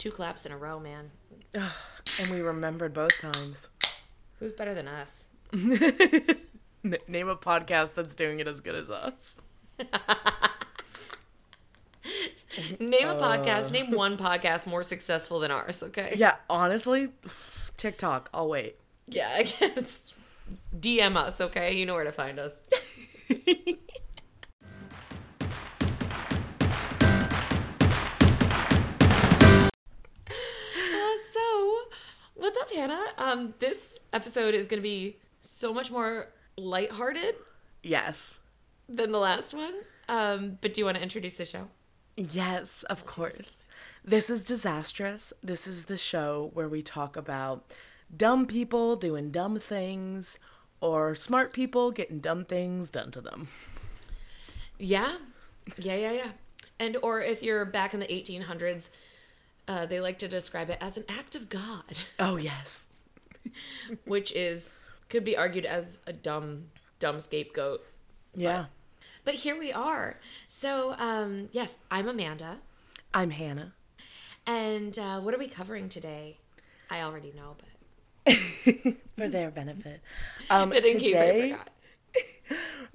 Two claps in a row, man. And we remembered both times. Who's better than us? N- name a podcast that's doing it as good as us. Name a podcast. Uh. Name one podcast more successful than ours. Okay. Yeah, honestly, TikTok. I'll wait. Yeah. I guess. DM us. Okay. You know where to find us. what's up, Hannah? Um, this episode is going to be so much more lighthearted Yes. than the last one. Um, but do you want to introduce the show? Yes, of course. This is Disastrous. This is the show where we talk about dumb people doing dumb things or smart people getting dumb things done to them. Yeah, yeah, yeah, yeah. And or if you're back in the 1800s, uh, they like to describe it as an act of God, Oh, yes. which is could be argued as a dumb, dumb scapegoat. Yeah. But here we are. So, um, yes, I'm Amanda, I'm Hannah. and uh, what are we covering today? I already know, but For their benefit. Um, but in case I today, forgot.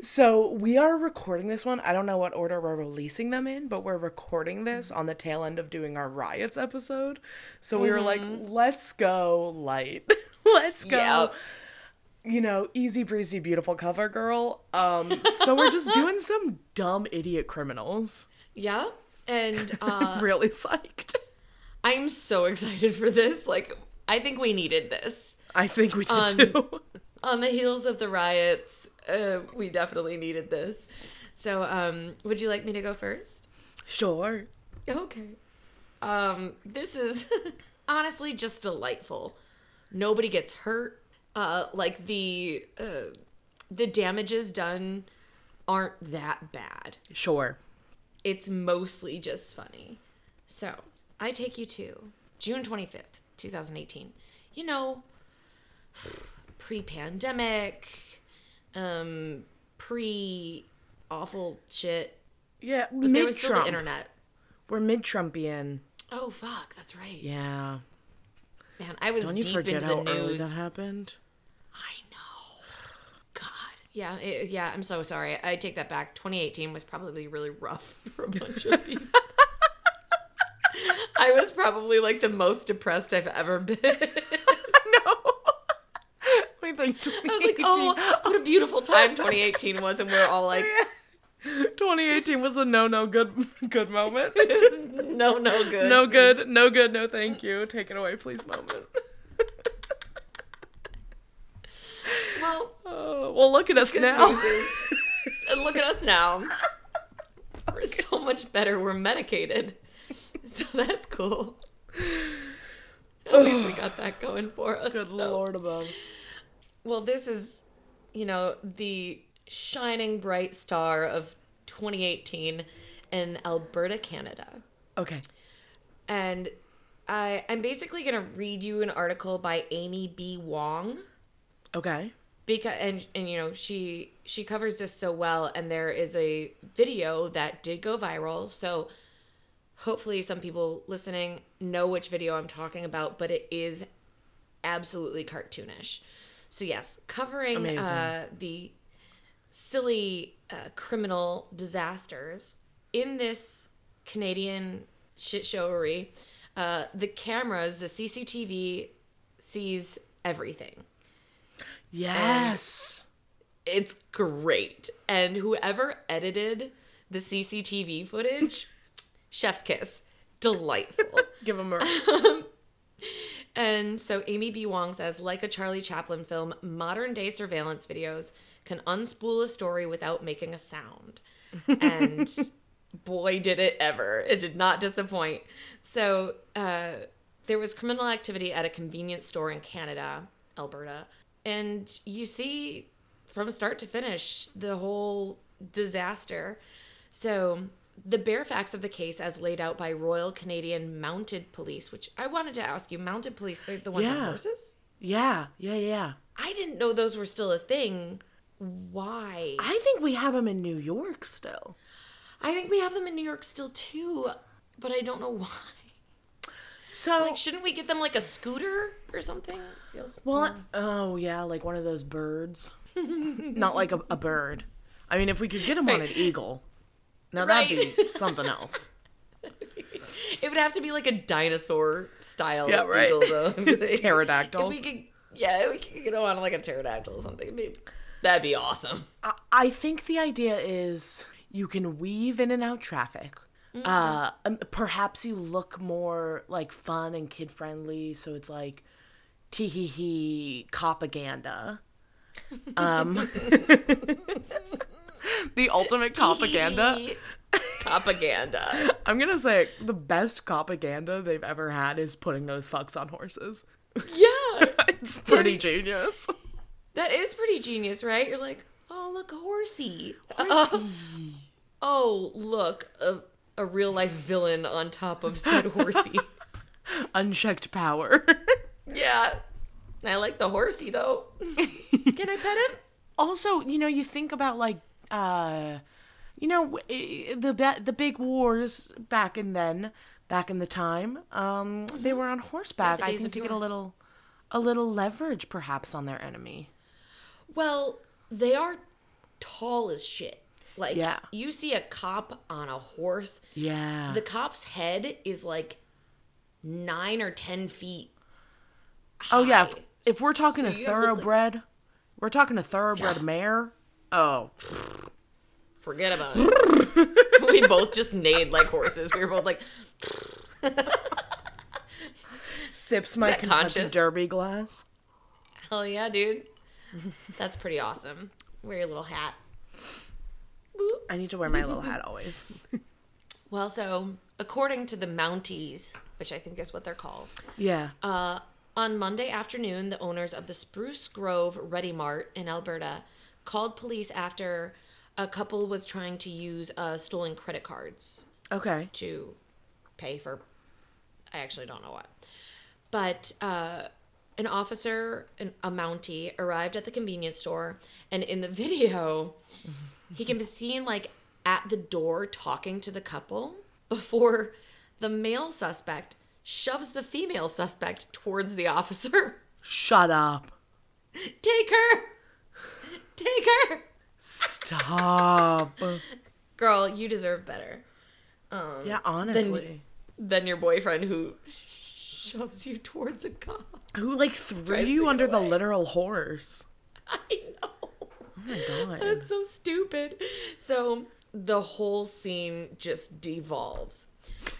So we are recording this one. I don't know what order we're releasing them in, but we're recording this on the tail end of doing our riots episode. So we were like, let's go light. let's go. Yep. You know, easy breezy, beautiful cover girl. Um, so we're just doing some dumb idiot criminals. Yeah, and uh, really psyched. I'm so excited for this. Like, I think we needed this. I think we did too. on the heels of the riots, uh, we definitely needed this. So, um, would you like me to go first? sure. Okay. Um, this is honestly just delightful. Nobody gets hurt. Uh, like the uh, the damages done aren't that bad. Sure. It's mostly just funny. So, I take you to June 25th, 2018. You know, pre pandemic, um, pre awful shit. Yeah, But there mid was still the internet. We're mid Trumpian. Oh, fuck, that's right. Yeah. Man, I was Don't you forget into how the early news. that happened? I know. God. Yeah, it, yeah, I'm so sorry. I take that back. 2018 was probably really rough for a bunch of people. I was probably like the most depressed I've ever been. I was like, oh, what a beautiful time 2018 was, and we're all like, 2018 was a no no good good moment. no, no good. No good, no good, no thank you. Take it away, please moment. Well, Oh, well, look at us now. is, and look at us now. We're so much better. We're medicated, so that's cool. At least we got that going for us. Good so. lord above. Well, this is, you know, the shining bright star of 2018 in Alberta, Canada. Okay. And I, I'm basically going to read you an article by Amy B. Wang. Okay. because and and you know she she covers this so well and there is a video that did go viral so hopefully some people listening know which video i'm talking about but it is absolutely cartoonish so yes covering uh, the silly uh, criminal disasters in this canadian shit showery uh, the cameras the cctv sees everything Yes. it's great. And whoever edited the CCTV footage, chef's kiss, delightful. Give him a. and so Amy B. Wang says, like a Charlie Chaplin film, modern day surveillance videos can unspool a story without making a sound. And boy, did it ever. It did not disappoint. So uh, there was criminal activity at a convenience store in Canada, Alberta. And you see from start to finish the whole disaster. So the bare facts of the case as laid out by Royal Canadian Mounted Police, which I wanted to ask you, mounted police, they're the ones on horses? Yeah. Yeah. Yeah. I didn't know those were still a thing. Why? I think we have them in New York still. I think we have them in New York still too, but I don't know why. So Like, shouldn't we get them like a scooter or something? Feels Well, oh yeah, like one of those birds. Not like a, a bird. I mean, if we could get him on an eagle, now that'd be something else. It would have to be like a dinosaur style Yeah, right. eagle, though. If Pterodactyl. we could, yeah, we could get on like a pterodactyl or something. It'd be- that'd be awesome. I, I think the idea is you can weave in and out traffic. Uh, um, perhaps you look more like fun and kid friendly, so it's like tee hee hee copaganda. Um, the ultimate propaganda. Propaganda. I'm gonna say the best propaganda they've ever had is putting those fucks on horses. Yeah, it's pretty genius. that is pretty genius, right? You're like, oh look, a horsey. Oh, oh, look, a, a real life villain on top of said horsey. Unchecked power. yeah, I like the horsey though. Can I pet him? also, you know, you think about like, uh, you know, the the big wars back in then, back in the time, um, they were on horseback. I think to get a little, a little leverage perhaps on their enemy. Well, they are tall as shit. Like, Yeah. you see a cop on a horse, Yeah. the cop's head is like nine or ten feet. oh yeah. If, if we're talking So a to, like- thoroughbred, we're talking a thoroughbred Yeah. mare. Oh, Forget about it. we both just neighed like horses. We were both like, sips my Kentucky conscious? Derby glass. hell yeah, dude. That's pretty awesome. Wear your little hat. I need to wear my little hat always. Well, so according to the Mounties, which I think is what they're called, Yeah. Uh, on Monday afternoon, the owners of the Spruce Grove Ready Mart in Alberta called police after a couple was trying to use uh, stolen credit cards Okay. to pay for. I actually don't know what. But uh, an officer, an, a Mountie, arrived at the convenience store, and in the video, he can be seen like at the door talking to the couple before the male suspect shoves the female suspect towards the officer. Shut up. Take her! Take her! Stop. Girl, you deserve better Um, yeah, honestly. than your boyfriend who shoves you towards a cop. Who like threw you under the literal horse? I know. Oh my god. That's so stupid. So the whole scene just devolves.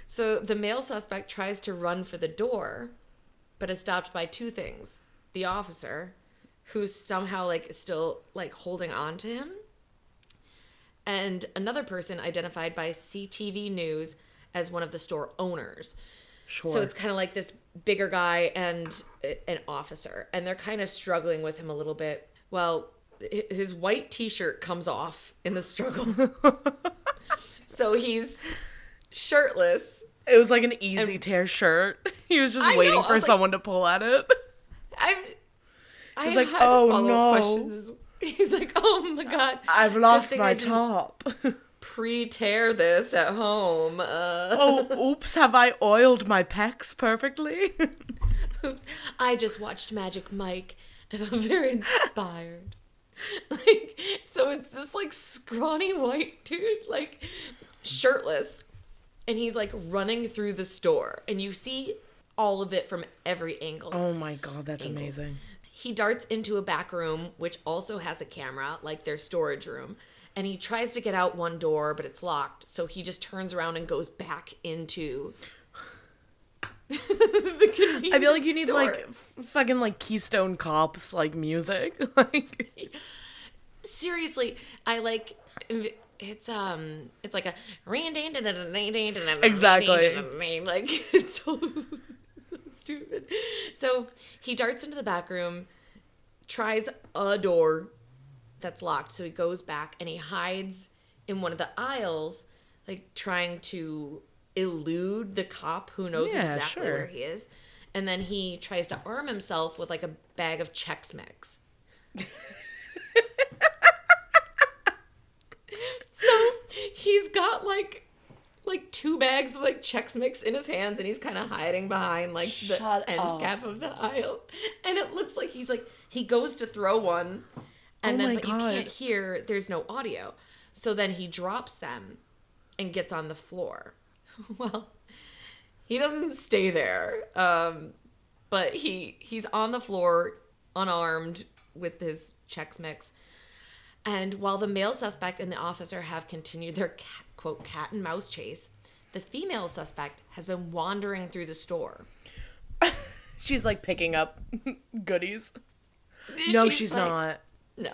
So the male suspect tries to run for the door, but is stopped by two things. The officer, who's somehow like still like holding on to him, and another person identified by CTV News as one of the store owners. Sure. So it's kind of like this bigger guy and an officer, and they're kind of struggling with him a little bit. Well, his white T-shirt comes off in the struggle, so he's shirtless. it was like an easy tear shirt. He was just I waiting for was like- someone to pull at it. I'm. I was like, "Oh, no." questions. He's like, "Oh my god, I've lost my top. pre-tear this at home." Uh, oh, oops, have I oiled my pecs perfectly? Oops. I just watched Magic Mike and I'm very inspired. like so it's this like scrawny white dude, like shirtless. And he's like running through the store and you see all of it from every angle. oh my god, that's amazing. He darts into a back room, which also has a camera, like their storage room. And he tries to get out one door, but it's locked. So he just turns around and goes back into the convenience I feel like you need store. like fucking like Keystone Cops like music. like seriously i like it's um it's like a Exactly. like it's so stupid so he darts into the back room tries a door that's locked so he goes back and he hides in one of the aisles like trying to elude the cop who knows Yeah, exactly sure. where he is and then he tries to arm himself with like a bag of Chex Mix. so he's got like like two bags of like Chex Mix in his hands, and he's kind of hiding behind like the Shut end up. cap of the aisle, and it looks like he's like he goes to throw one, and Oh then but you can't hear. There's no audio, so then he drops them, and gets on the floor. well, he doesn't stay there, um, but he he's on the floor unarmed with his Chex Mix. And while the male suspect and the officer have continued their cat, quote cat and mouse chase, the female suspect has been wandering through the store. She's like picking up goodies. No, she's, like- not. No.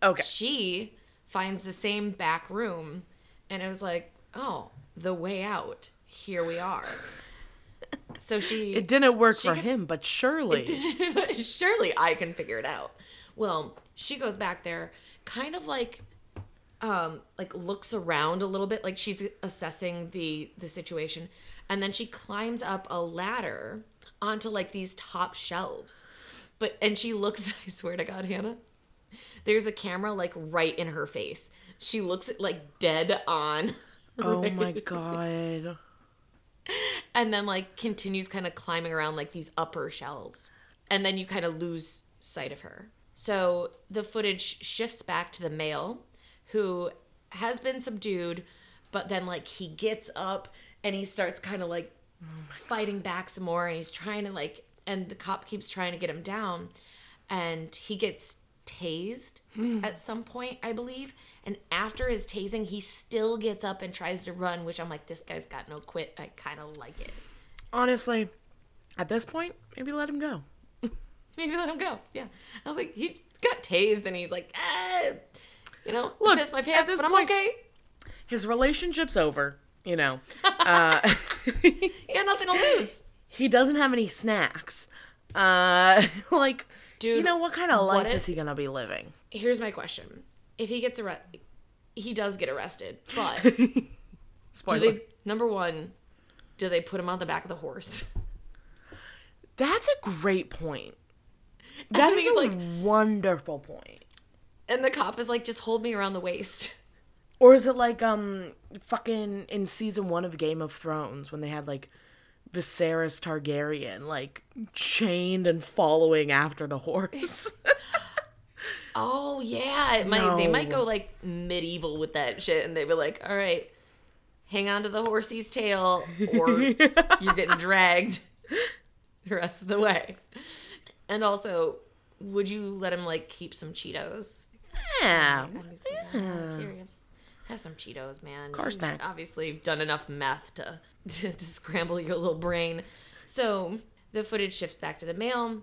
Okay. She finds the same back room and it was like, "Oh, the way out. Here we are." So she It didn't work for gets- him, but surely. surely I can figure it out. Well, she goes back there, kind of like, um, like looks around a little bit, like she's assessing the the situation, and then she climbs up a ladder onto like these top shelves, but and she looks. I swear to God, Hannah, there's a camera like right in her face. She looks at like dead on. Oh right? my god. and then like continues kind of climbing around like these upper shelves and then you kind of lose sight of her so the footage shifts back to the male who has been subdued but then like he gets up and he starts kind of like fighting back some more and he's trying to like and the cop keeps trying to get him down and he gets tased at some point i believe. And after his tasing he still gets up and tries to run which i'm like this guy's got no quit. I kind of like it. Honestly, at this point, maybe let him go. maybe let him go. Yeah. I was like he got tased and he's like ah, you know Look, pissed my pants but i'm point- okay His relationship's over, you know. Uh, you got nothing to lose he doesn't have any snacks. Uh, like, dude, you know, what kind of life is he gonna be living? here's my question if he gets arrested he does get arrested but do Spoiler. they number one do they put him on the back of the horse That's a great point. That is a like- wonderful point. And the cop is like just hold me around the waist Or is it like um fucking in season one of Game of Thrones when they had like Viserys Targaryen like chained and following after the horse? Oh yeah, it might. They might go like medieval with that shit, and they'd be like, "All right, hang on to the horsey's tail, or you're getting dragged the rest of the way." And also, would you let him like keep some Cheetos? Yeah. Here, have, have some Cheetos, man. Car You've. Obviously, done enough meth to, to to scramble your little brain. So the footage shifts back to the male.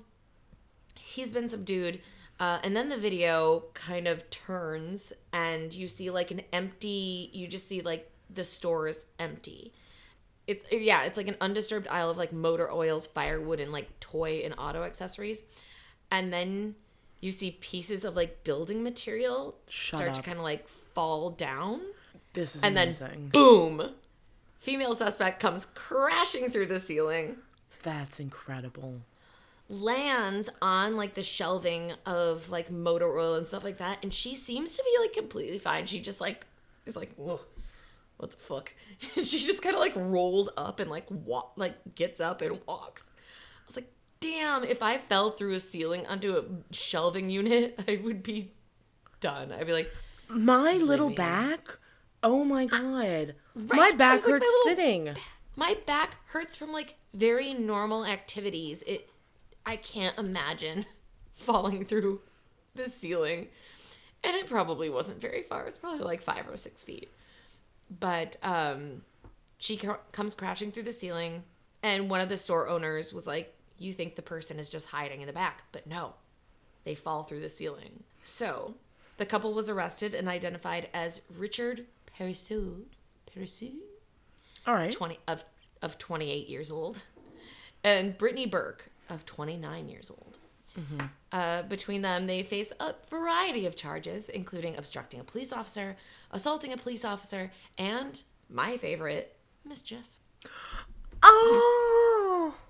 He's been subdued, uh, and then the video kind of turns, and you see like an empty. You just see like the store is empty. It's yeah, it's like an undisturbed aisle of like motor oils, firewood, and like toy and auto accessories, and then you see pieces of like building material Shut start to kind of like fall down. This is and then amazing. boom female suspect comes crashing through the ceiling. That's incredible. lands on like the shelving of like motor oil and stuff like that and she seems to be like completely fine. She just like is like Whoa, what the fuck? And she just kind of like rolls up and like walk like gets up and walks. I was like damn if i fell through a ceiling onto a shelving unit i would be done i'd be like My little back. Oh my god. Right? My back like, hurts my sitting. my back hurts from like very normal activities. It I can't imagine falling through the ceiling. And it probably wasn't very far. It's probably like 5 or 6 feet. But um she co- comes crashing through the ceiling and one of the store owners was like, "You think the person is just hiding in the back." But no. They fall through the ceiling. So, the couple was arrested and identified as Richard Perisseau. Perisseau? All right. 20 of of 28 years old and brittany burke of 29 years old uh, between them they face a variety of charges including obstructing a police officer assaulting a police officer and my favorite mischief Oh.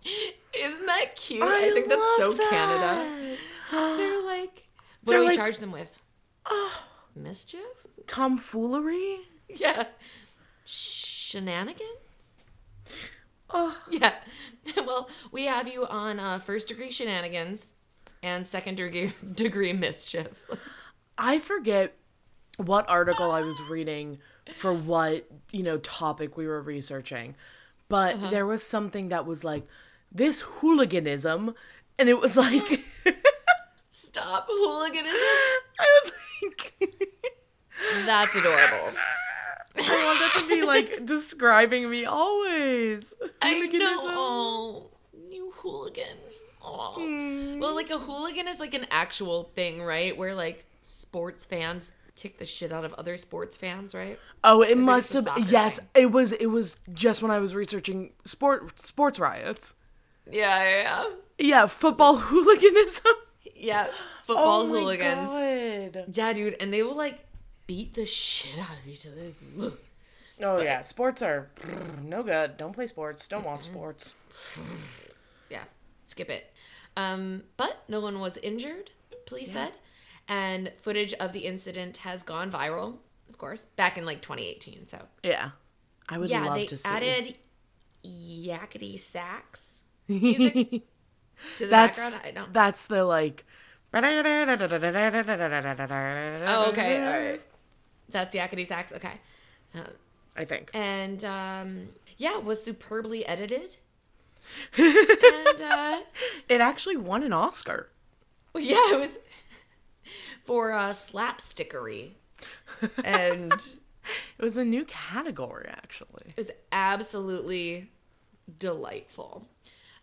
isn't that cute i, think that's so love canada they're like what They're do we like- charge them with mischief Tomfoolery? yeah shenanigans. Oh, Yeah. well, we have you on uh, first degree shenanigans and second degree degree mischief. I forget what article I was reading for what, you know, topic we were researching. But Uh-huh. there was something that was like this hooliganism and it was like Stop hooliganism. I was like That's adorable. I want that to be like describing me always. I know. Hooliganism. Oh, you hooligan. Oh. Hmm. Well, like a hooligan is like an actual thing, right? Where like sports fans kick the shit out of other sports fans, right? Oh, it must have yes, thing. it was it was just when I was researching sport sports riots. Yeah, yeah, yeah. Yeah, football hooliganism. Yeah, football oh hooligans. God. Yeah, dude, and they will like beat the shit out of each other. It's- ugh. Oh yeah, sports are no good. Don't play sports. Don't watch sports. Yeah, skip it. Um, but no one was injured, police said, and footage of the incident has gone viral, of course, back in like 2018. So Yeah, I would yeah, love they to see. Yeah, they added yakety sax music to the that's background. I that's the like. Oh, okay, all right. That's yakety sax. Okay. Uh, I think. and um, yeah, it was superbly edited. and uh, It actually won an Oscar. well, yeah, it was for uh, slapstickery, and It was a new category, actually. It was absolutely delightful.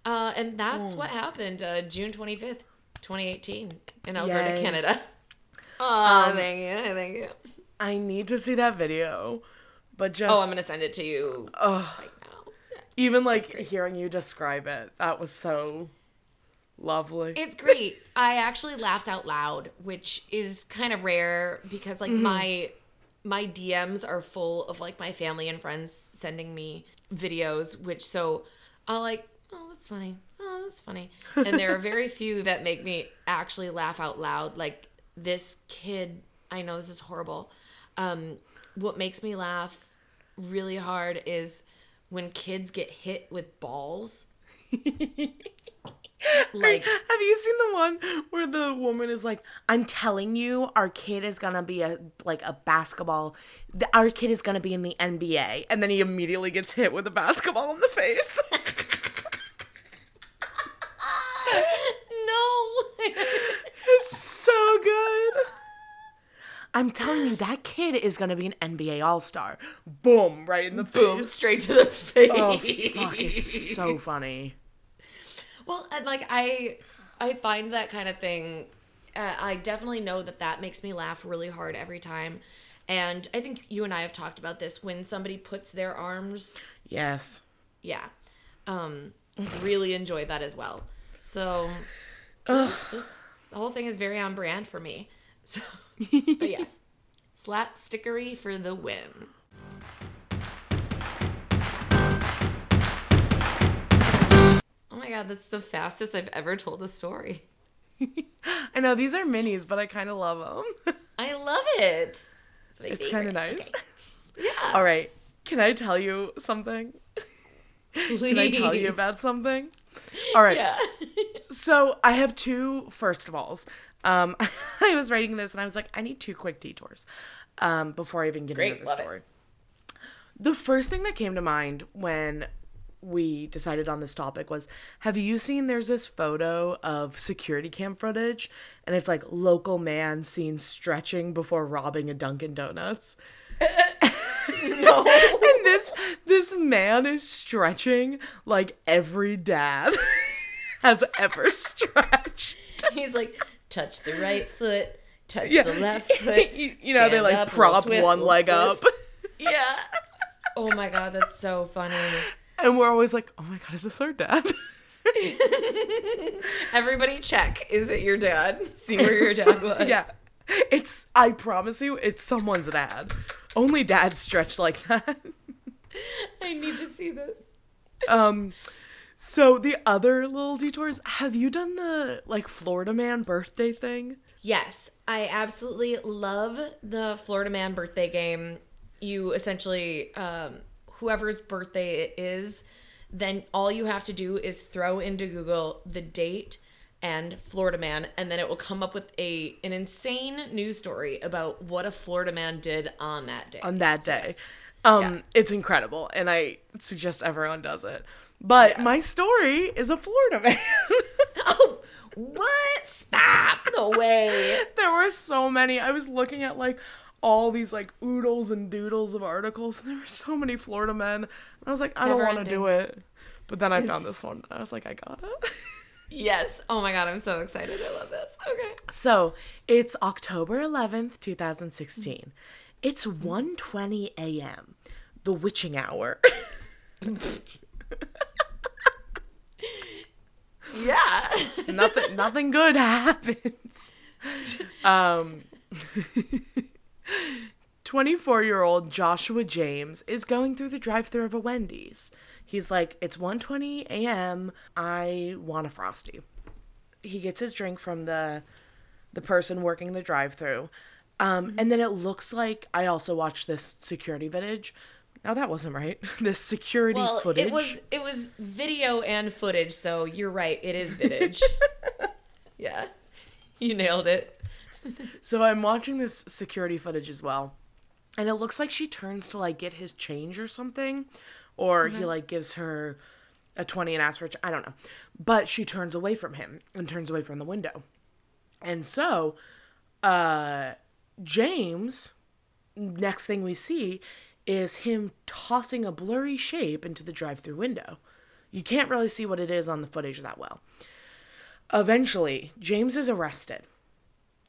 Uh, and that's what happened uh, June twenty fifth, twenty eighteen, in Alberta, Yay. Canada. Oh, thank you, thank you. I need to see that video, but just Oh, I'm gonna send it to you right now. even like hearing you describe it, that was so lovely. It's great. I actually laughed out loud, which is kind of rare because like my my DMs are full of like my family and friends sending me videos, which so I'll like, that's funny. Oh, that's funny. And there are very few that make me actually laugh out loud. Like this kid, I know this is horrible. Um, what makes me laugh really hard is when kids get hit with balls. like Have you seen the one where the woman is like, "I'm telling you, our kid is gonna be a like a basketball. Our kid is gonna be in the NBA," and then he immediately gets hit with a basketball in the face. no. it's so good. I'm telling you, that kid is gonna be an NBA All Star. Boom! Right in the Boom, face. straight to the face. Oh fuck! It's so funny. well, and like I, I find that kind of thing. Uh, I definitely know that that makes me laugh really hard every time, and I think you and I have talked about this when somebody puts their arms. Yes. Yeah, um, really enjoy that as well. So, Ugh. this the whole thing is very on brand for me. So, but yes, slapstickery for the win. Oh my god, that's the fastest I've ever told a story. I know these are minis, but I kind of love them. I love it. It's, it's kind of nice. Okay. Yeah. All right. Can I tell you something? Can I tell you about something? All right. Yeah. So I have two first of alls. Um, I was writing this and I was like, I need two quick detours um, before I even get Great, into the love it. story. The first thing that came to mind when we decided on this topic was have you seen there's this photo of security cam footage and it's like local man seen stretching before robbing a Dunkin' Donuts? no. and this this man is stretching like every dad has ever stretched. He's like, touch the right foot, touch Yeah. the left foot. you, you know, they like up, prop twist, one leg twist. up. Yeah. Oh my god, that's so funny. And we're always like, oh my god, is this our dad? Everybody check. Is it your dad? See where your dad was. yeah. It's, I promise you, it's someone's dad. Only dads stretch like that. I need to see this. Um, so the other little detours, have you done the like Florida man birthday thing? Yes, I absolutely love the Florida Man birthday game. You essentially, um, whoever's birthday it is, then all you have to do is throw into Google the date and Florida man, and then it will come up with a an insane news story about what a Florida man did on that day. on that day. Um, it's incredible, and I suggest everyone does it. But Yeah. my story is a Florida man. oh, what? Stop! the way. there were so many. I was looking at like all these like oodles and doodles of articles, and there were so many Florida men. And I was like, I don't want to do it. But then I found this one. I was like, I got it. Yes. Oh my god, I'm so excited. I love this. Okay. So it's October 11th, 2016. It's 1.20 a.m. The witching hour. Yeah. nothing nothing good happens. Um 24-year-old Joshua James is going through the drive-thru of a Wendy's. He's like, "It's 1:20 a.m. I want a frosty." He gets his drink from the the person working the drive-thru. Um, and then it looks like I also watched this security footage. Now that wasn't right. This security Well, footage. it was it was video and footage, so you're right. It is footage. yeah. You nailed it. So I'm watching this security footage as well. And it looks like she turns to like get his change or something. Or he like gives her a 20 and asks for, ch- I don't know. But she turns away from him and turns away from the window. And so, uh, James, next thing we see is him tossing a blurry shape into the drive through window. You can't really see what it is on the footage that well. Eventually, James is arrested.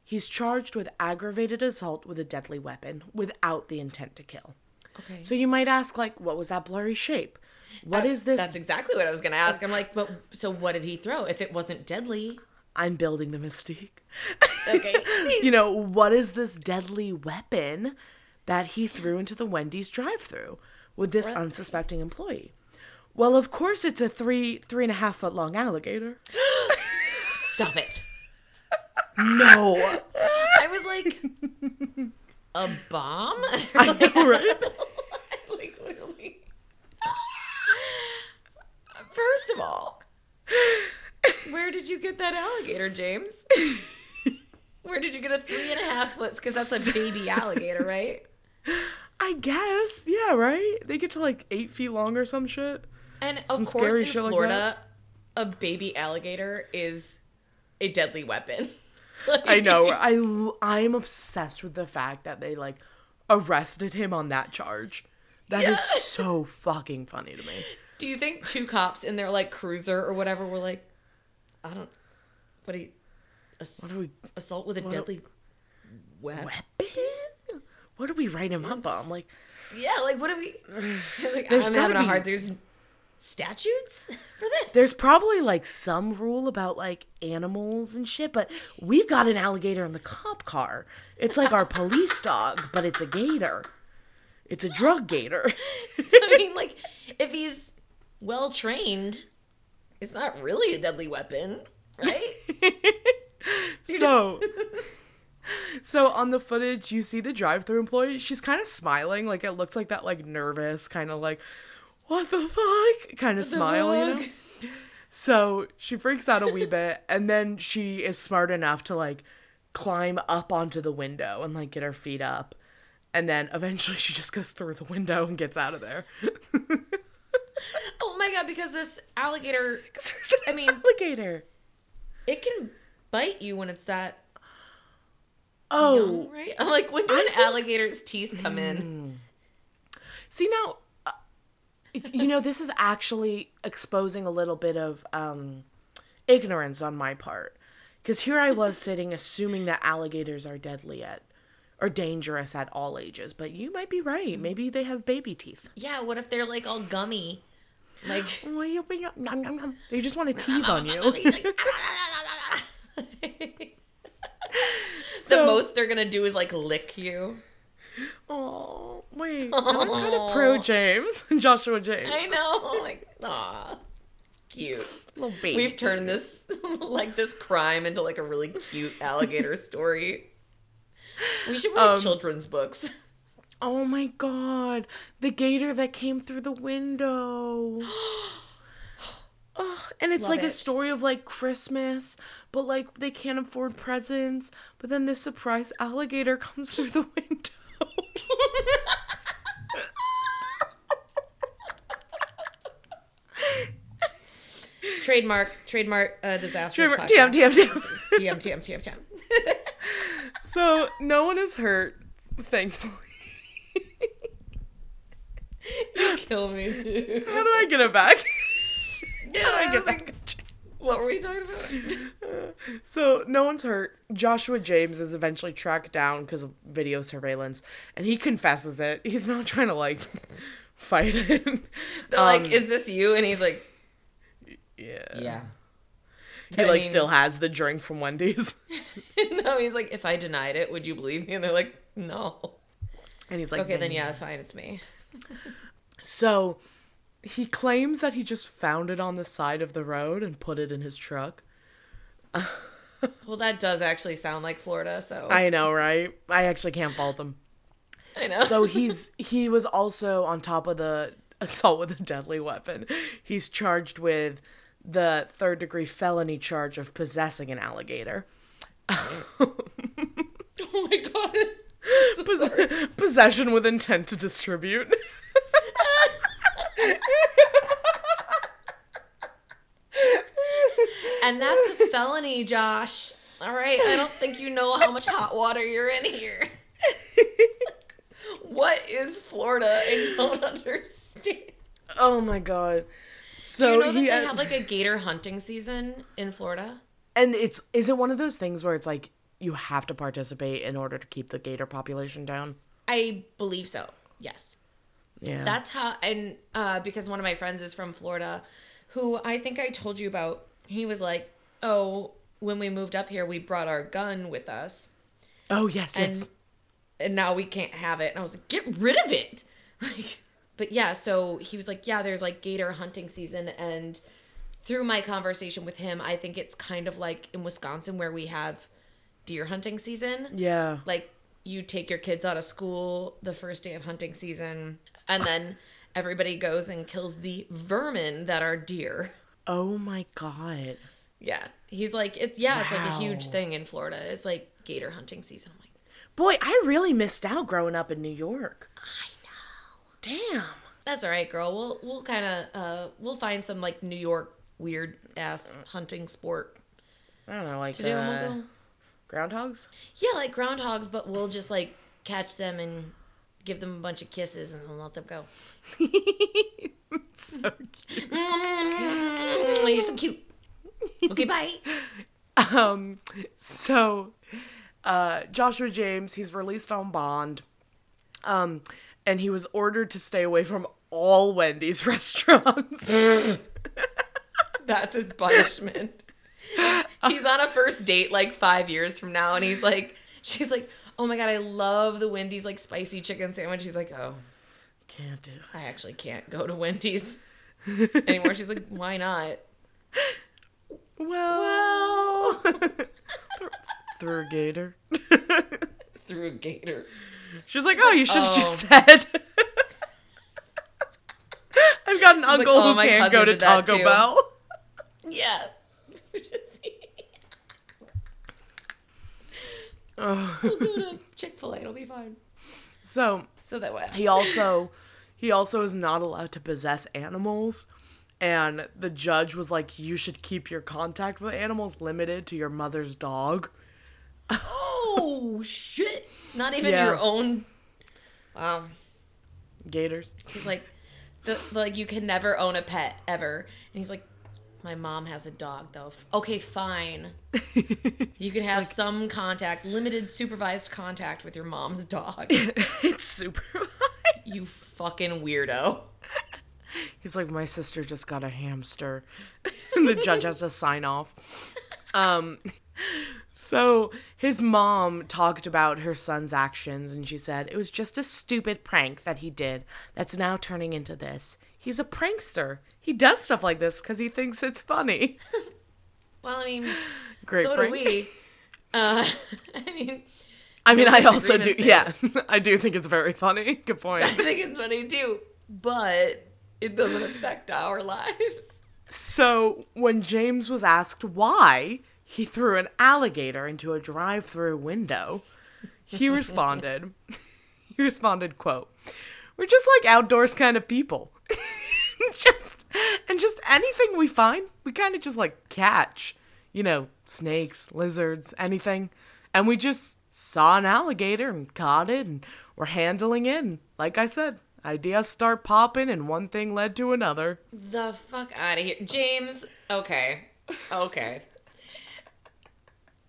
He's charged with aggravated assault with a deadly weapon without the intent to kill. Okay. So you might ask, like, what was that blurry shape? What uh, is this? That's exactly what I was gonna ask. I'm like, but so what did he throw? If it wasn't deadly. I'm building the mystique. Okay. you know, what is this deadly weapon that he threw into the Wendy's drive-through with this unsuspecting employee? Well, of course, it's a three three and a half foot long alligator. Stop it. No. I was like, a bomb? I know, right? like literally. First of all, where did you get that alligator, James? Where did you get a three and a half foot? Because that's a baby alligator, right? I guess, yeah, right. They get to like eight feet long or some shit. And Some of course, in shit like Florida, a baby alligator is a deadly weapon. I know. I, I'm obsessed with the fact that they like arrested him on that charge. That is Yeah. so fucking funny to me. Do you think two cops in their like cruiser or whatever were like, I don't, what do you, ass- do we- assault with a deadly weapon? Weapon? What do we write him up on? Like, Yeah, like what do we? Like, There's I'm having a hard. There's statutes for this. there's probably like some rule about like animals and shit, but we've got an alligator in the cop car. It's like our police dog, but it's a gator. It's a drug gator. So, I mean, like if he's well trained, it's not really a deadly weapon, right? so so on the footage you see the drive-through employee. She's kind of smiling like it looks like that like nervous kind of like what the fuck? Kind of smile you know? so she freaks out a wee bit and then she is smart enough to like climb up onto the window and like get her feet up. And then eventually she just goes through the window and gets out of there. Oh my god! Because this alligator i mean- alligator. it can bite you when it's that oh young, right? I'm like, when do an alligator's teeth come in? See now, uh, you know this is actually exposing a little bit of um, ignorance on my part, because here I was sitting assuming that alligators are deadly at or dangerous at all ages, but you might be right. Maybe they have baby teeth. Yeah. What if they're like all gummy? Like They just want to teeth on you. the So- most they're gonna do is like lick you. Oh wait, I'm kind of pro James, Joshua James. I know, like, ah, cute. little baby. We've turned this like this crime into like a really cute alligator story. We should write Um, children's books. Oh my god, the gator that came through the window. Oh, and it's Love like a story of like Christmas, but like they can't afford presents. But then this surprise alligator comes through the window. trademark, trademark, uh, disastrous Trademark- podcast. TM, TM, TM, TM, TM, TM. so no one is hurt, thankfully. You kill me, dude. How do I get it back? Yeah, I I get was back? like, what were we talking about? So no one's hurt. Joshua James is eventually tracked down because of video surveillance, and he confesses it. He's not trying to like fight it. They're Um, like, is this you? And he's like, yeah, yeah. He I like mean- still has the drink from Wendy's, no, he's like, if I denied it, would you believe me? And they're like, no. and he's like, Okay, then yeah, it's fine. It's me. So he claims that he just found it on the side of the road and put it in his truck. Well, that does actually sound like Florida, so I know, right? I actually can't fault him. I know. So he's he was also on top of the assault with a deadly weapon. He's charged with the third degree felony charge of possessing an alligator. oh my god. So Pos- possession with intent to distribute. And that's a felony, Josh. All right, I don't think you know how much hot water you're in here. what is Florida? I don't understand. oh my god. Do So you know that he they have like a gator hunting season in Florida? and it's is it one of those things where it's like you have to participate in order to keep the gator population down? I believe so. Yes. Yeah. That's how, and uh, because one of my friends is from Florida, who I think I told you about. He was like, "Oh, when we moved up here, we brought our gun with us, oh yes, and yes. and now we can't have it." And I was like, "Get rid of it!" Like, but yeah. So he was like, "Yeah, there's like gator hunting season," and through my conversation with him, I think it's kind of like in Wisconsin where we have deer hunting season Yeah. like you take your kids out of school the first day of hunting season and then everybody goes and kills the vermin that are deer Oh my god. yeah he's like it's yeah it's like a huge thing in florida it's like gator hunting season i'm like Boy, I really missed out growing up in New York. i know Damn. that's all right girl we'll we'll kind of uh we'll find some like new york weird ass hunting sport I don't know, like to do uh, we'll groundhogs. yeah like groundhogs but we'll just like catch them and give them a bunch of kisses and then let them go so cute. you're so cute okay bye Um, so uh, Joshua James, he's released on bond, um, and he was ordered to stay away from all Wendy's restaurants. That's his punishment. he's on a first date like five years from now, and he's like, she's like, oh my god, I love the Wendy's like spicy chicken sandwich. He's like, oh, Can't do. I actually can't go to Wendy's anymore. She's like, why not? Well, Well, through a gator. through a gator. She's like, oh, you should have "Oh." just said. I've got an like, uncle "Oh, who can't go to Taco. Bell. Yeah. Oh. we'll go to Chick Fil A. It'll be fine. So So that way. he also he also is not allowed to possess animals and the judge was like you should keep your contact with animals limited to your mother's dog Oh shit! Not even Yeah. your own. Wow. gators He's like, the, like you can never own a pet ever. And he's like, my mom has a dog though. Okay, fine. You can have some contact, limited supervised contact with your mom's dog. it's super you fucking weirdo. he's like my sister just got a hamster and the judge has to sign off um so his mom talked about her son's actions and she said it was just a stupid prank that he did that's now turning into this he's a prankster he does stuff like this because he thinks it's funny Well, I mean, Great so prank. do we. Uh, I mean, I mean, I also do. disagreements Yeah, I do think it's very funny. Good point. I think it's funny too, but it doesn't affect our lives. So when James was asked why he threw an alligator into a drive-through window, he responded. he responded, "quote We're just like outdoors kind of people. just and just anything we find, we kind of just like catch. You know, snakes, lizards, anything, and we just saw an alligator and caught it, and we're handling it. And like I said." Ideas start popping, and one thing led to another. The fuck out of here, James. Okay, okay.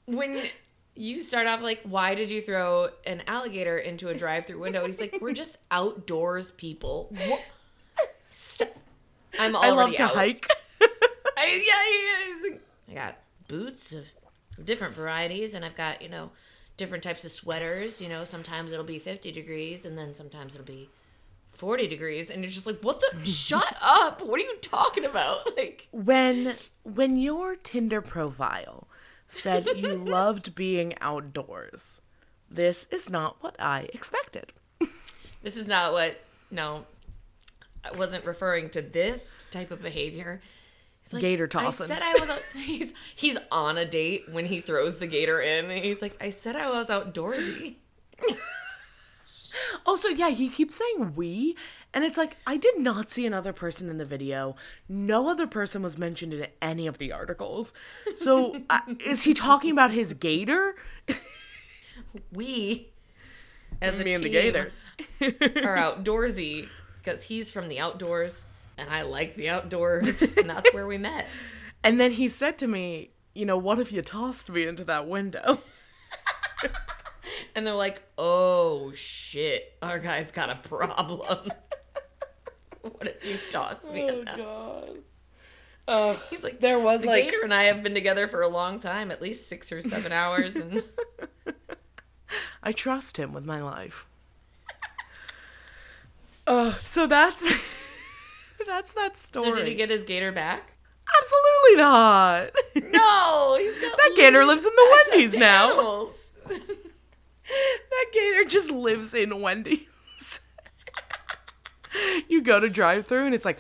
When you start off like, why did you throw an alligator into a drive-through window? And He's like, we're just outdoors people. What? Stop. I'm already I love to out. hike. I, yeah, yeah, yeah. I got boots of different varieties, and I've got you know different types of sweaters. You know, sometimes it'll be 50 degrees, and then sometimes it'll be 40 degrees, and you're just like, what the? shut up! What are you talking about? Like, when when your Tinder profile said you loved being outdoors, this is not what I expected. this is not what. No, I wasn't referring to this type of behavior. He's like, Gator I tossing. said I was. Out, he's he's on a date when he throws the gator in, and he's like, I said I was outdoorsy. Also, yeah, he keeps saying we, and it's like I did not see another person in the video. No other person was mentioned in any of the articles. So, uh, is he talking about his gator? we as a Me and the team gator. are outdoorsy because he's from the outdoors and I like the outdoors and that's where we met. And then he said to me, "You know, what if you tossed me into that window?" And they're like, "Oh shit, our guy's got a problem." what if you tossed me in that? god. Uh, He's like, there was the like gator and I have been together for a long time, at least six or seven hours, and I trust him with my life. Uh, so that's that's that story. so did he get his gator back? Absolutely not. No, he's got That gator lives in the Wendy's now. that gator just lives in Wendy's. you go to drive through and it's like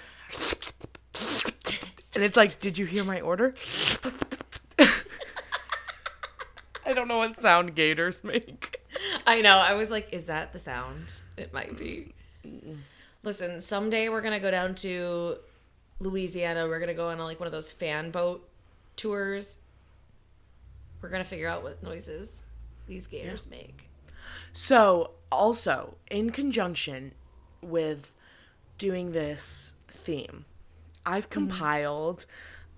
and it's like, "Did you hear my order?" I don't know what sound gators make. I know. I was like, is that the sound? It might be. Listen, someday we're gonna go down to Louisiana. We're gonna go on like one of those fan boat tours. We're gonna figure out what noises these gators make. So, also, in conjunction with doing this theme, I've mm-hmm. compiled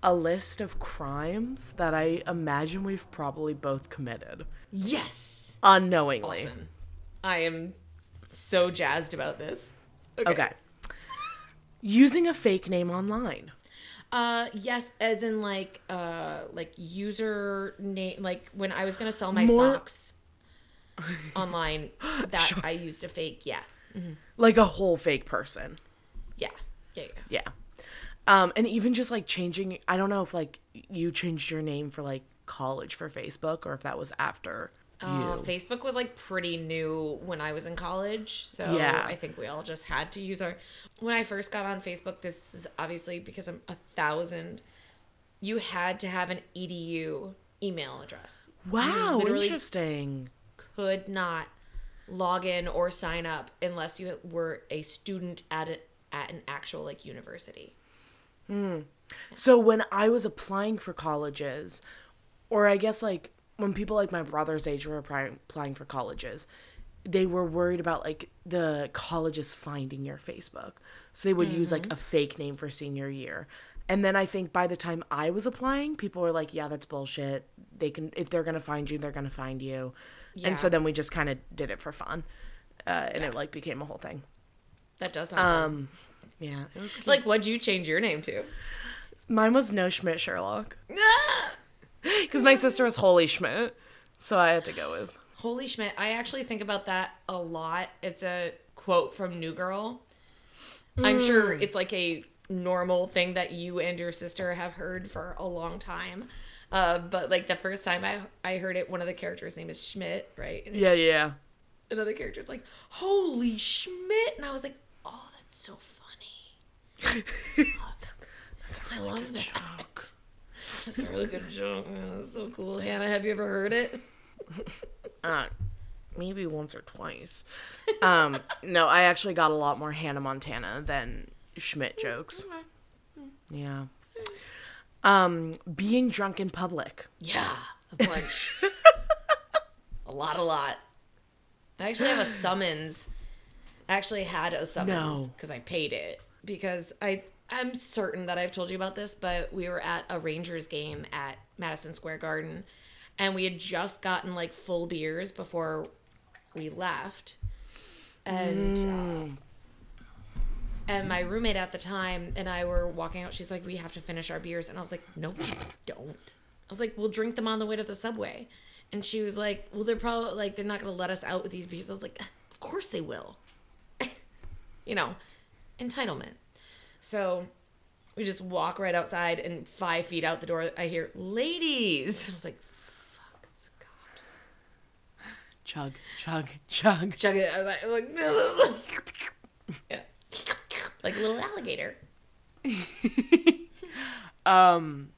a list of crimes that I imagine we've probably both committed Yes. unknowingly. Listen, I am so jazzed about this. Okay. Using a fake name online. Uh, yes, as in like uh like user name like when I was gonna sell my More- socks online that I used a fake yeah. Like a whole fake person. Yeah. Yeah, yeah. Yeah. Um, and even just like changing, I don't know if like you changed your name for like college for Facebook or if that was after Uh. Facebook was like pretty new when I was in college, so Yeah. I think we all just had to use our. When I first got on Facebook, this is obviously because I'm a thousand. You had to have an edu email address. Wow, interesting. Could not log in or sign up unless you were a student at a, at an actual like university. Hmm. So when I was applying for colleges, or I guess like when people like my brother's age were applying for colleges, they were worried about like the colleges finding your Facebook. So they would use like a fake name for senior year. And then I think by the time I was applying, people were like, "Yeah, that's bullshit. They can if they're gonna find you, they're gonna find you." Yeah. And so then we just kind of did it for fun, uh, and it like became a whole thing. That does sound fun. Um, yeah, it was cute. like. What'd you change your name to? mine was no Schmidt Sherlock. Because my sister was Holy Schmidt, so I had to go with. Holy Schmidt. I actually think about that a lot. It's a quote from New Girl. I'm sure it's like a normal thing that you and your sister have heard for a long time. Uh, but like the first time I I heard it, one of the characters' name is Schmidt, right? And Yeah, yeah. another character's like, "Holy Schmidt," and I was like, "Oh, that's so funny." I love that. That's a really good joke. man. That's so cool. Hannah, have you ever heard it? Uh, maybe once or twice. Um, no, I actually got a lot more Hannah Montana than Schmidt jokes. Yeah. Um, being drunk in public. Yeah, a bunch. a lot, a lot. I actually have a summons. I actually had a summons No. because I paid it because I I'm certain that I've told you about this, but we were at a Rangers game at Madison Square Garden, and we had just gotten like full beers before we left, and. uh, and my roommate at the time and I were walking out. She's like, "We have to finish our beers," and I was like, "No, we don't." I was like, "We'll drink them on the way to the subway," and she was like, "Well, they're probably like they're not gonna let us out with these beers." I was like, "Of course they will," you know, entitlement. So we just walk right outside, and five feet out the door, I hear "ladies." I was like, "Fuck, it's cops." Chug, chug, chug. Chug it. I was like, like yeah. like a little alligator. Um,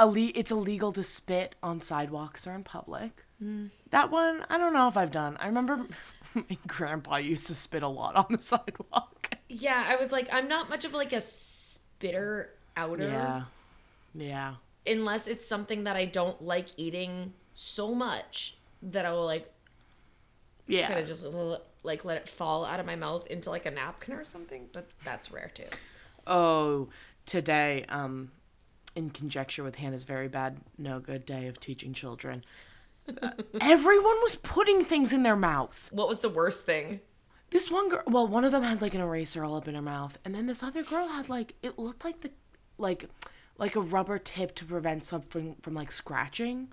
ille- it's illegal to spit on sidewalks or in public. That one, I don't know if I've done. I remember my grandpa used to spit a lot on the sidewalk. Yeah, I was like, I'm not much of like a spitter outer Yeah. Yeah. unless it's something that I don't like eating so much that I will like Yeah. kind of just like let it fall out of my mouth into like a napkin or something. But that's rare too. Oh, today, um, in conjecture with Hannah's very bad, no good day of teaching children, uh, everyone was putting things in their mouth. What was the worst thing? This one girl, well, one of them had like an eraser all up in her mouth, and then this other girl had like it looked like the, like, like a rubber tip to prevent something from like scratching,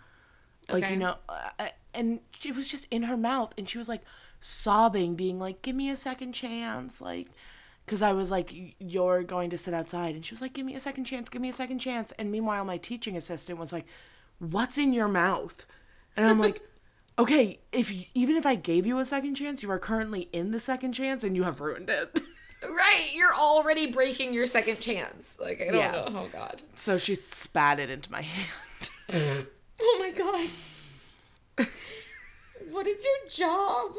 like Okay. you know, uh, and it was just in her mouth, and she was like sobbing, being like, "Give me a second chance," like, because I was like, "You're going to sit outside," and she was like, "Give me a second chance, give me a second chance," and meanwhile, my teaching assistant was like, "What's in your mouth?" And I'm like. Okay, if you, even if I gave you a second chance, you are currently in the second chance and you have ruined it. Right, you're already breaking your second chance. Like I don't Yeah. know. Oh god. So she spat it into my hand. Oh my god. what is your job?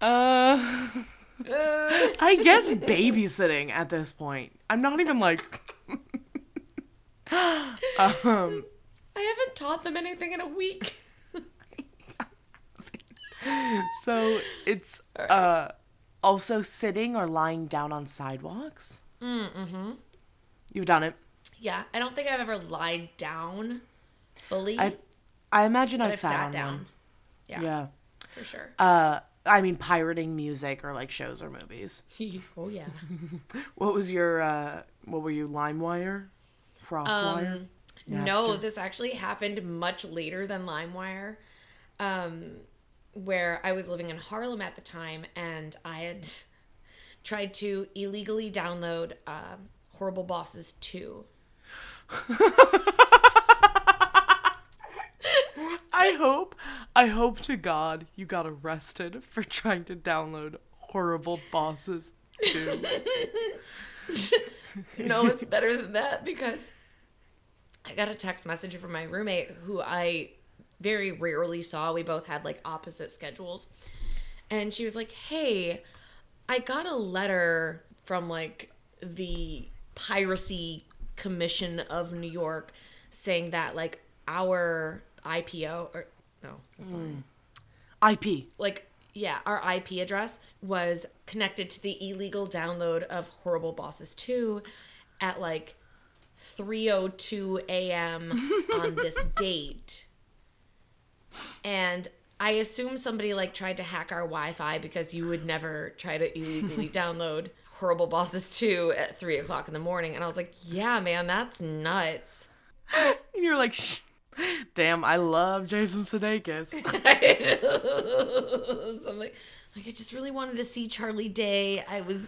Uh, Uh, I guess babysitting at this point. I'm not even like. um, I haven't taught them anything in a week. So it's uh also sitting or lying down on sidewalks. Mm-hmm. You've done it. Yeah, I don't think I've ever lied down fully. I I imagine I've, I've sat, sat down. one. Yeah, Yeah. for sure. Uh, I mean, pirating music or like shows or movies. oh yeah. What was your uh what were you LimeWire? Frostwire? Um, no, this actually happened much later than LimeWire, um, where I was living in Harlem at the time, and I had tried to illegally download um, Horrible Bosses Two. I hope I hope to God you got arrested for trying to download horrible bosses too. no, it's better than that because I got a text message from my roommate who I very rarely saw. We both had like opposite schedules. And she was like, Hey, I got a letter from like the Piracy Commission of New York saying that like our IPO or no, not IP. Hmm. like yeah our ip address was connected to the illegal download of horrible bosses 2 at like 302 a.m on this date and i assume somebody like tried to hack our wi-fi because you would never try to illegally download horrible bosses 2 at 3 o'clock in the morning and i was like yeah man that's nuts And you're like, Shh. damn, I love Jason Sudeikis. so I'm like, like I just really wanted to see Charlie Day. I was.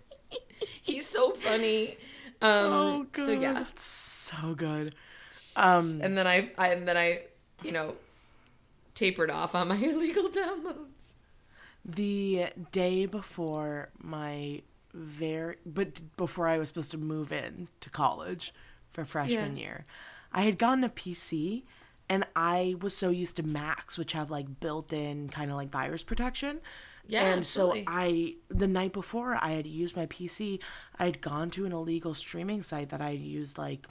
He's so funny. Um, Oh god. So yeah, That's so good. Um and then I, I and then I, you know, tapered off on my illegal downloads. the day before my very but before I was supposed to move in to college for freshman Yeah. year, I had gotten a PC and I was so used to Macs which have like built-in kind of like virus protection. Yeah, and absolutely. so I the night before I had used my PC, I had gone to an illegal streaming site that I had used like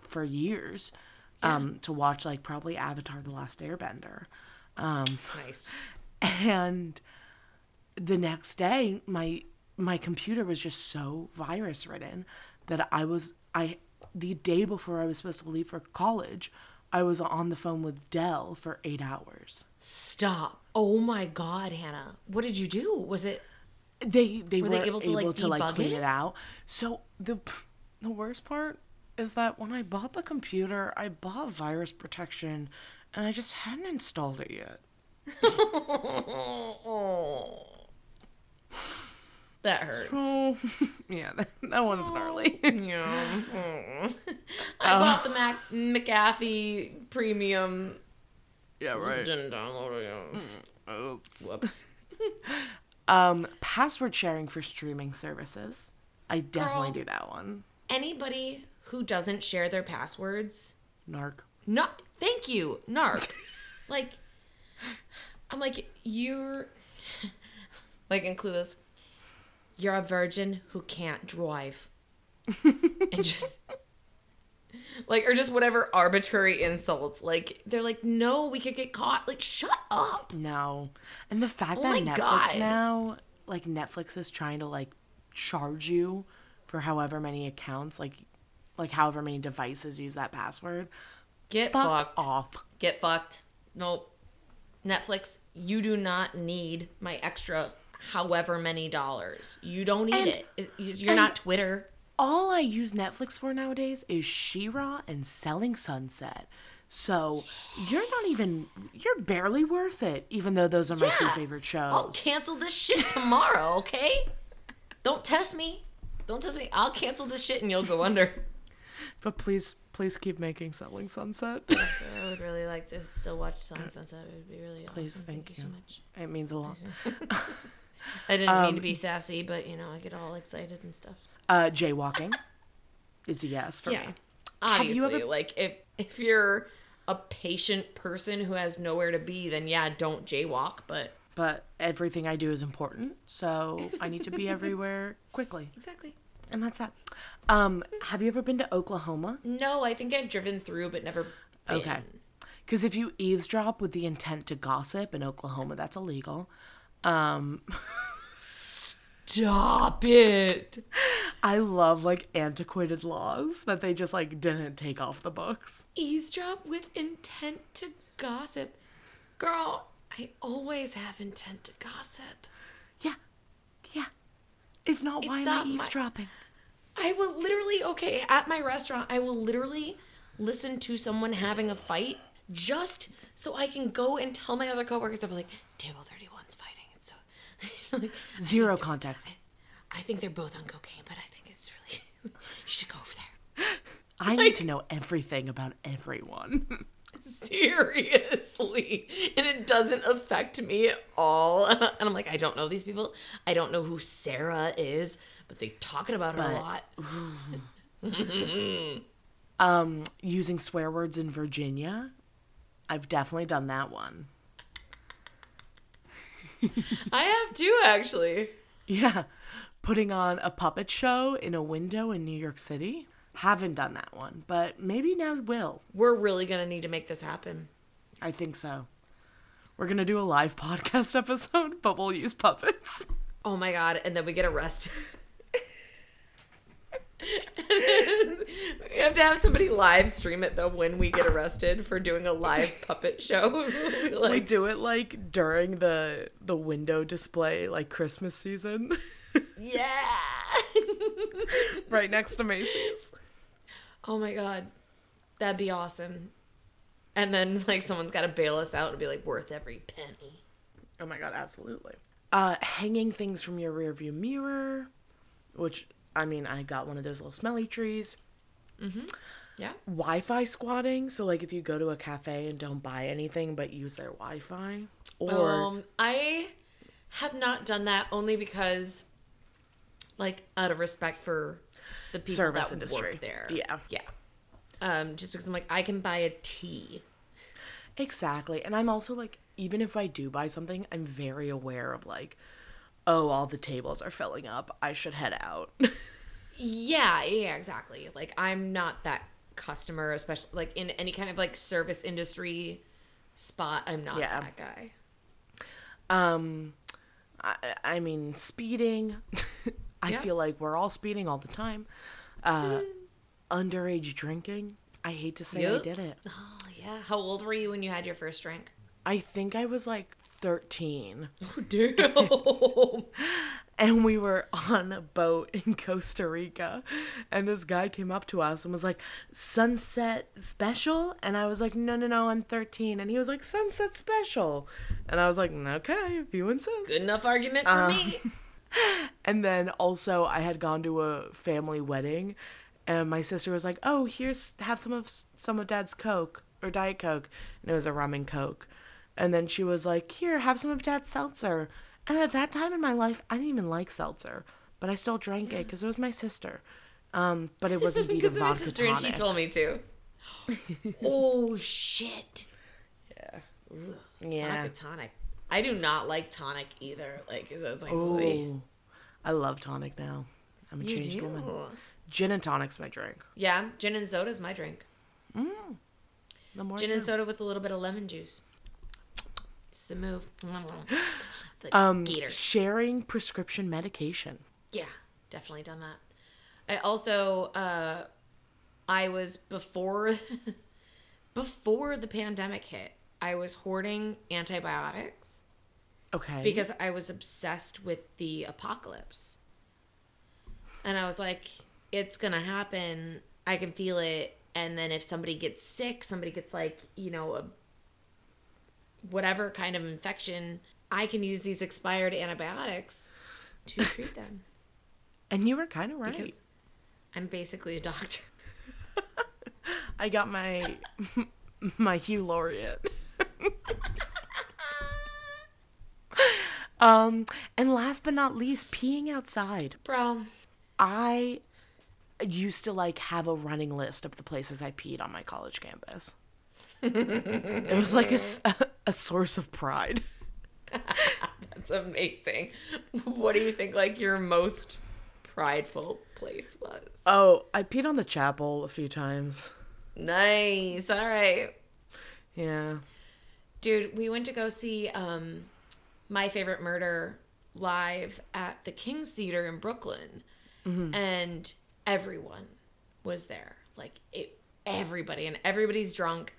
for years um to watch like probably Avatar the Last Airbender. Um Nice. and the next day my my computer was just so virus ridden that i was i the day before i was supposed to leave for college i was on the phone with dell for eight hours Stop. Oh my god, Hannah. What did you do? Was it they they Were were, they able able to, to like, like, clean it? it out so the the worst part is that when i bought the computer i bought virus protection and i just hadn't installed it yet. That hurts. oh yeah that, that one's gnarly Yeah. Mm. I bought the Mac McAfee premium. yeah right. Didn't download it. Oops. Whoops. Um, password sharing for streaming services. I definitely Girl. do that one. Anybody who doesn't share their passwords, Narc. no, thank you, narc. like, I'm like you're, like in Clueless, you're a virgin who can't drive, and just. Like or just whatever arbitrary insults. Like they're like, no, we could get caught. Like, shut up. No. And the fact Oh that Netflix God. now, like Netflix is trying to like charge you for however many accounts, like like however many devices use that password. Get Fuck fucked. off. Get fucked. Nope. Netflix, you do not need my extra however many dollars. You don't need And- it. You're not Twitter. All I use Netflix for nowadays is She-Ra and Selling Sunset. So you're not even you're barely worth it, even though those are my two favorite shows. I'll cancel this shit tomorrow, okay? Don't test me. Don't test me. I'll cancel this shit and you'll go under. But please, please keep making Selling Sunset. I would really like to still watch Selling Sunset. It would be really Please, awesome. thank Thank, you so much. it means a lot. I didn't mean to Um, be sassy, but you know, I get all excited and stuff. Uh, jaywalking is a yes for yeah me. obviously you ever- like if if you're a patient person who has nowhere to be then yeah don't jaywalk but But everything I do is important, so I need to be everywhere quickly, exactly and that's that. Um, have you ever been to Oklahoma? no i think i've driven through but never been. Okay. Because if you eavesdrop with the intent to gossip in Oklahoma, that's illegal. Um, stop it I love like antiquated laws that they just like didn't take off the books. eavesdrop with intent to gossip girl i always have intent to gossip. If not, why am I not my- eavesdropping? I will literally, okay, at my restaurant, I will literally listen to someone having a fight just so I can go and tell my other coworkers, I'll be like, table 31's fighting. And so, like, Zero context. I think they're both on cocaine, but I think it's really, you should go over there. I need to know everything about everyone. Seriously. And it doesn't affect me at all. And I'm like, I don't know these people. I don't know who Sarah is, but they're talking about her a lot. um, using swear words in Virginia, I've definitely done that one. I have too, actually. Yeah. Putting on a puppet show in a window in New York City. Haven't done that one, but maybe now will. We're really going to need to make this happen. I think so. We're going to do a live podcast episode, but we'll use puppets. Oh my god, and then we get arrested. we have to have somebody live stream it though when we get arrested for doing a live puppet show. we do it like during the the window display like Christmas season yeah. right next to Macy's. Oh my god. That'd be awesome. And then like someone's got to bail us out and be like worth every penny. Oh my god, absolutely. Uh hanging things from your rearview mirror, which I mean, I got one of those little smelly trees. Mm-hmm. Yeah. Wi-Fi squatting. So like, if you go to a cafe and don't buy anything but use their Wi-Fi, or Um, I have not done that only because, like, out of respect for the people Service that industry. work there. Yeah. Yeah. Um, just because I'm like, I can buy a tea. Exactly. And I'm also like, even if I do buy something, I'm very aware of like, oh, all the tables are filling up. I should head out. Yeah, yeah, exactly. Like, I'm not that customer, especially like in any kind of like service industry spot. I'm not Yeah. that guy. um, I, I mean, speeding. I Yeah. feel like we're all speeding all the time. Uh, underage drinking. I hate to say I did it. Oh, yeah. How old were you when you had your first drink? I think I was like 13. Oh, damn. and we were on a boat in Costa Rica and this guy came up to us and was like sunset special and I was like no no no I'm 13 and he was like sunset special and I was like okay if you insist Good enough argument for me. and then also I had gone to a family wedding and my sister was like oh here's have some of some of dad's coke or diet coke. And it was a rum and coke. And then she was like here have some of dad's seltzer. And at that time in my life I didn't even like seltzer but I still drank it because it was my sister. Um but it was indeed a of my vodka sister and she told me to. oh shit. yeah. Ugh, yeah. Vodka tonic. I do not like tonic either. Like, I was like. Ooh. I love tonic now I'm a you changed do. woman gin and tonic's my drink Yeah, gin and soda is my drink. the more Gin and soda with a little bit of lemon juice. It's the move. The um gator. sharing prescription medication Yeah, definitely done that. I also uh I was before before the pandemic hit, I was hoarding antibiotics okay because I was obsessed with the apocalypse. And I was like, it's going to happen. I can feel it. And then if somebody gets sick, somebody gets like, you know, a whatever kind of infection, I can use these expired antibiotics to treat them. And you were kind of right. Because I'm basically a doctor. I got my my Hugh Laureate. Um, and last but not least, peeing outside. Bro, I used to like have a running list of the places I peed on my college campus. it was like a, a source of pride. that's amazing. What do you think like your most prideful place was? Oh, I peed on the chapel a few times. Nice. All right. Yeah. Dude, we went to go see um My Favorite Murder live at the King's Theater in Brooklyn. Mm-hmm. And everyone was there. Like it everybody and everybody's drunk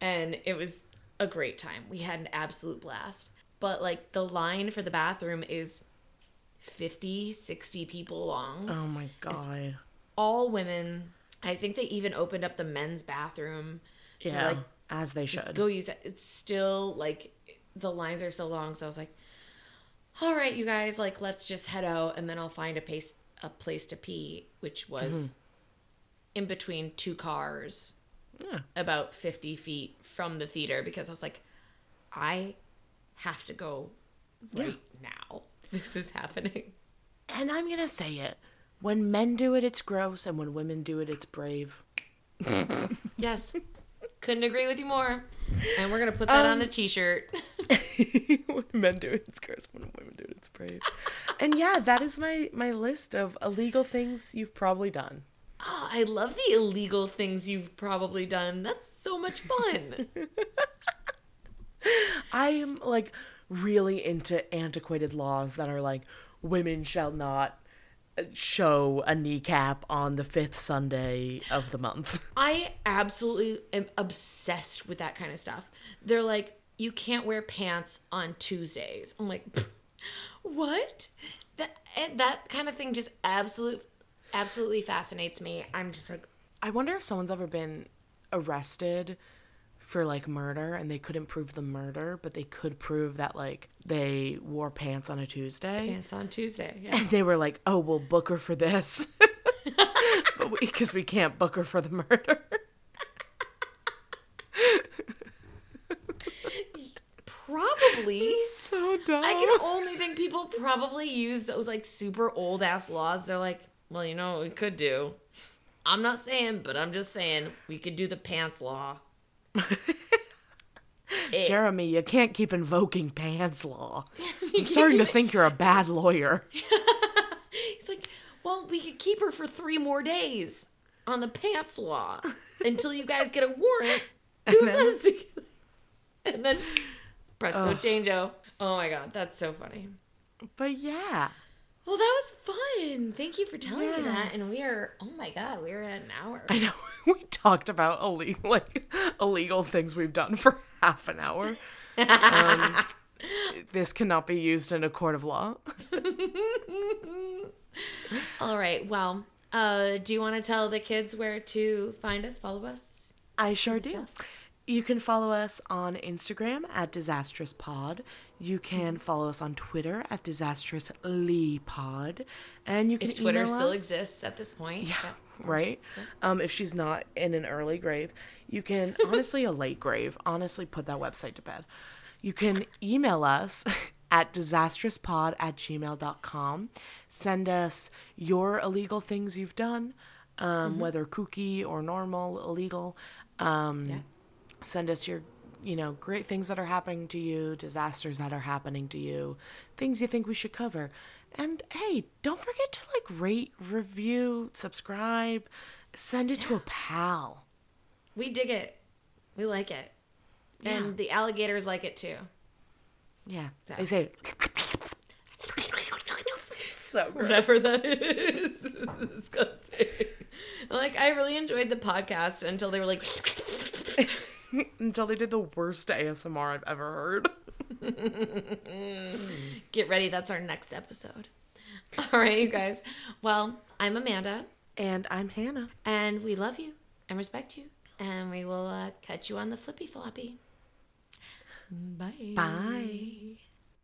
and it was a great time. We had an absolute blast. But like the line for the bathroom is 50, 60 people long. Oh my god. All women. I think they even opened up the men's bathroom. Yeah. like, as they should. go use it. It's still like the lines are so long. So I was like, all right, you guys, like let's just head out and then I'll find a place a place to pee, which was Mm-hmm. in between two cars, Yeah. about fifty feet from the theater because I was like, I have to go right now. This is happening. And I'm gonna say it. When men do it, it's gross, and when women do it, it's brave. Yes. Couldn't agree with you more. And we're gonna put that Um, on a t-shirt. when men do it, it's gross. When women do it, it's brave. and yeah, that is my my list of illegal things you've probably done. Oh, I love the illegal things you've probably done. That's so much fun. I am like really into antiquated laws that are like women shall not show a kneecap on the fifth Sunday of the month. I absolutely am obsessed with that kind of stuff. They're like, you can't wear pants on Tuesdays. I'm like, what? That and that kind of thing just absolute, absolutely fascinates me. I'm just like, I wonder if someone's ever been arrested for like murder and they couldn't prove the murder, but they could prove that like they wore pants on a Tuesday. Pants on Tuesday. Yeah. And they were like, "Oh, we'll book her for this." but because we, we can't book her for the murder. Probably. so dumb. I can only think people probably use those like super old ass laws. They're like, well, you know what we could do? I'm not saying, but I'm just saying we could do the pants law. It- Jeremy, you can't keep invoking pants law. I'm starting to think you're a bad lawyer. He's like, well, we could keep her for three more days on the pants law until you guys get a warrant to And then- investigate. And then presto Ugh. changeo. Oh my god, that's so funny. But yeah. Well, that was fun. Thank you for telling me that. And we are, oh my god, we are at an hour. I know we talked about illegal like illegal things we've done for half an hour. Um, this cannot be used in a court of law. All right. Well, uh, do you want to tell the kids where to find us, follow us? I sure do. stuff. You can follow us on Instagram at Disastrous Pod. You can follow us on Twitter at Disastrous Lee Pod, and you can If Twitter still us- exists at this point. Yeah, course. Right. Um, if she's not in an early grave, you can honestly a late grave. Honestly, put that website to bed. You can email us at disastrouspod at gmail.com. Send us your illegal things you've done, um, whether kooky or normal, illegal. Um, Yeah. Send us your, you know, great things that are happening to you, disasters that are happening to you, things you think we should cover. And hey, don't forget to like rate, review, subscribe, send it to a pal. We dig it. We like it. Yeah. And the alligators like it too. Yeah. So. They say so gross. Whatever that is. Disgusting. Like, I really enjoyed the podcast until they were like, Until they did the worst ASMR I've ever heard. get ready. That's our next episode. All right, you guys. Well, I'm Amanda, And I'm Hannah. and we love you and respect you. And we will uh, catch you on the flippy floppy. Bye. Bye.